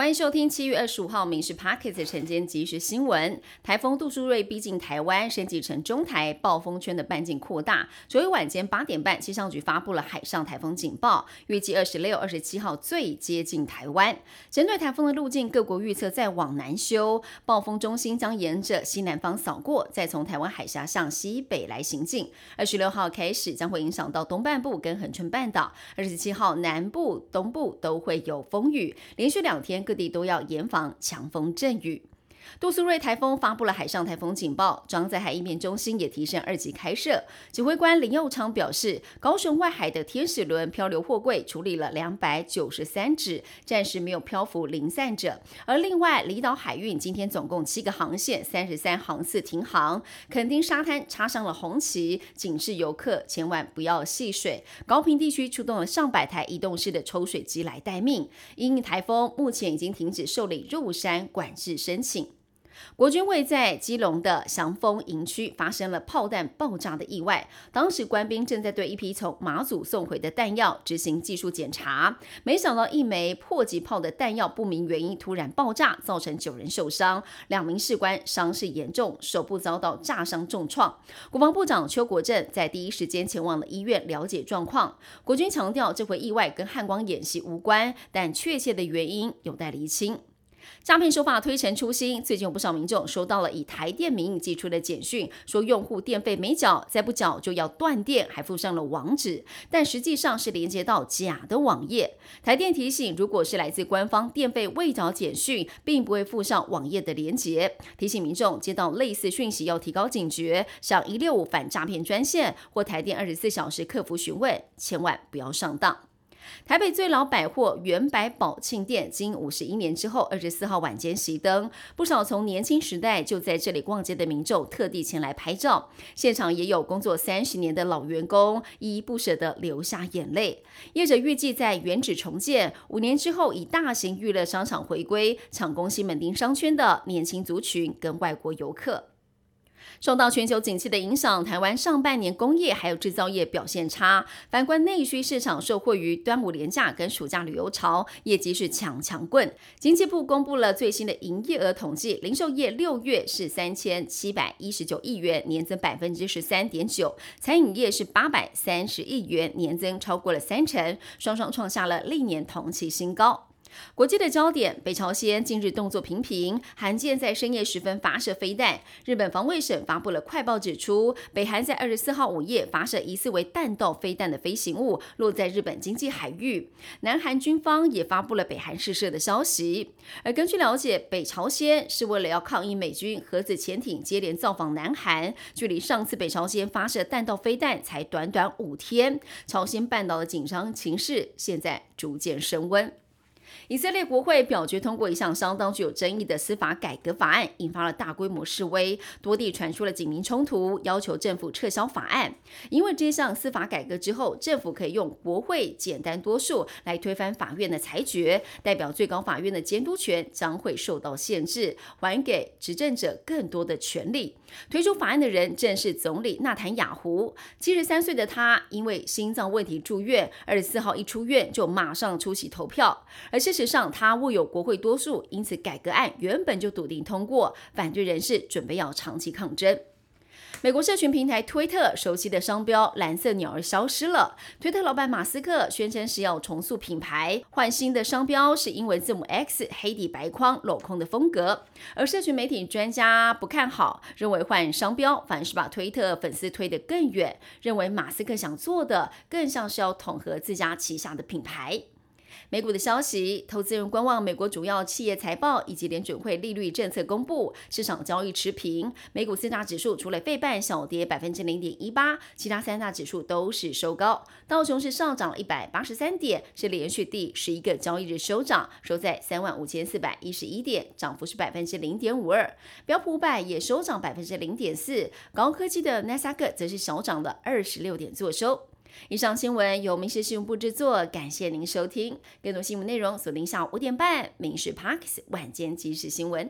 欢迎收听七月二十五号《民事 Pocket》的》晨间即时新闻。台风杜苏芮逼近台湾，升级成中台，暴风圈的半径扩大。昨日晚间八点半，气象局发布了海上台风警报，预计二十六、二十七号最接近台湾。针对台风的路径，各国预测再往南修，暴风中心将沿着西南方扫过，再从台湾海峡向西北来行进。二十六号开始将会影响到东半部跟恒春半岛。二十七号南部、东部都会有风雨，连续两天。各地都要严防强风阵雨。杜苏芮台风发布了海上台风警报，中央在海应变中心也提升二级开设。指挥官林佑昌表示，高雄外海的天使轮漂流货柜处理了两百九十三只，暂时没有漂浮零散者。而另外，离岛海运今天总共七个航线，三十三航次停航，垦丁沙滩插上了红旗，警示游客千万不要戏水。高平地区出动了上百台移动式的抽水机来待命。因台风，目前已经停止受理入山管制申请。国军位在基隆的祥丰营区发生了炮弹爆炸的意外，当时官兵正在对一批从马祖送回的弹药执行技术检查，没想到一枚迫击炮的弹药不明原因突然爆炸，造成九人受伤，两名士官伤势严重，手部遭到炸伤重创。国防部长邱国正在第一时间前往了医院了解状况。国军强调，这回意外跟汉光演习无关，但确切的原因有待厘清。诈骗手法推陈出新，最近有不少民众收到了以台电名义寄出的简讯，说用户电费没缴，再不缴就要断电，还附上了网址，但实际上是连接到假的网页。台电提醒，如果是来自官方电费未缴简讯，并不会附上网页的连接，提醒民众接到类似讯息要提高警觉，向一六五反诈骗专线或台电二十四小时客服询问，千万不要上当。台北最老百货元百宝庆店，经五十一年之后，二十四号晚间熄灯，不少从年轻时代就在这里逛街的民众特地前来拍照，现场也有工作三十年的老员工依依不舍地流下眼泪。业者预计在原址重建五年之后，以大型娱乐商场回归，抢攻西门町商圈的年轻族群跟外国游客。受到全球景气的影响，台湾上半年工业还有制造业表现差。反观内需市场，受惠于端午连假跟暑假旅游潮，业绩是强强棍。经济部公布了最新的营业额统计，零售业六月是三千七百一十九亿元，年增百分之十三点九；餐饮业是八百三十亿元，年增超过了三成，双双创下了历年同期新高。国际的焦点，北朝鲜近日动作频频，罕见在深夜时分发射飞弹。日本防卫省发布了快报，指出北韩在二十四号午夜发射疑似为弹道飞弹的飞行物，落在日本经济海域。南韩军方也发布了北韩试射的消息。而根据了解，北朝鲜是为了要抗议美军核子潜艇接连造访南韩，距离上次北朝鲜发射弹道飞弹才短短五天，朝鲜半岛的紧张情势现在逐渐升温。以色列国会表决通过一项相当具有争议的司法改革法案，引发了大规模示威，多地传出了警民冲突，要求政府撤销法案。因为这项司法改革之后，政府可以用国会简单多数来推翻法院的裁决，代表最高法院的监督权将会受到限制，还给执政者更多的权利。推出法案的人正是总理纳坦雅胡，七十三岁的他因为心脏问题住院，二十四号一出院就马上出席投票，而事实上他握有国会多数，因此改革案原本就笃定通过，反对人士准备要长期抗争。美国社群平台推特熟悉的商标蓝色鸟儿消失了。推特老板马斯克宣称是要重塑品牌，换新的商标是英文字母 X，黑底白框镂空的风格。而社群媒体专家不看好，认为换商标反而是把推特粉丝推得更远，认为马斯克想做的更像是要统合自家旗下的品牌。美股的消息，投资人观望美国主要企业财报以及联准会利率政策公布，市场交易持平。美股四大指数除了费半小跌百分之零点一八，其他三大指数都是收高。道琼斯上涨了一百八十三点，是连续第十一个交易日收涨，收在三万五千四百一十一点，涨幅是百分之零点五二。标普五百也收涨百分之零点四，高科技的纳斯达克则是小涨了二十六点做收。以上新闻由民事新闻部制作，感谢您收听。更多新闻内容锁定下午五点半《民事 Parks 晚间即时新闻》。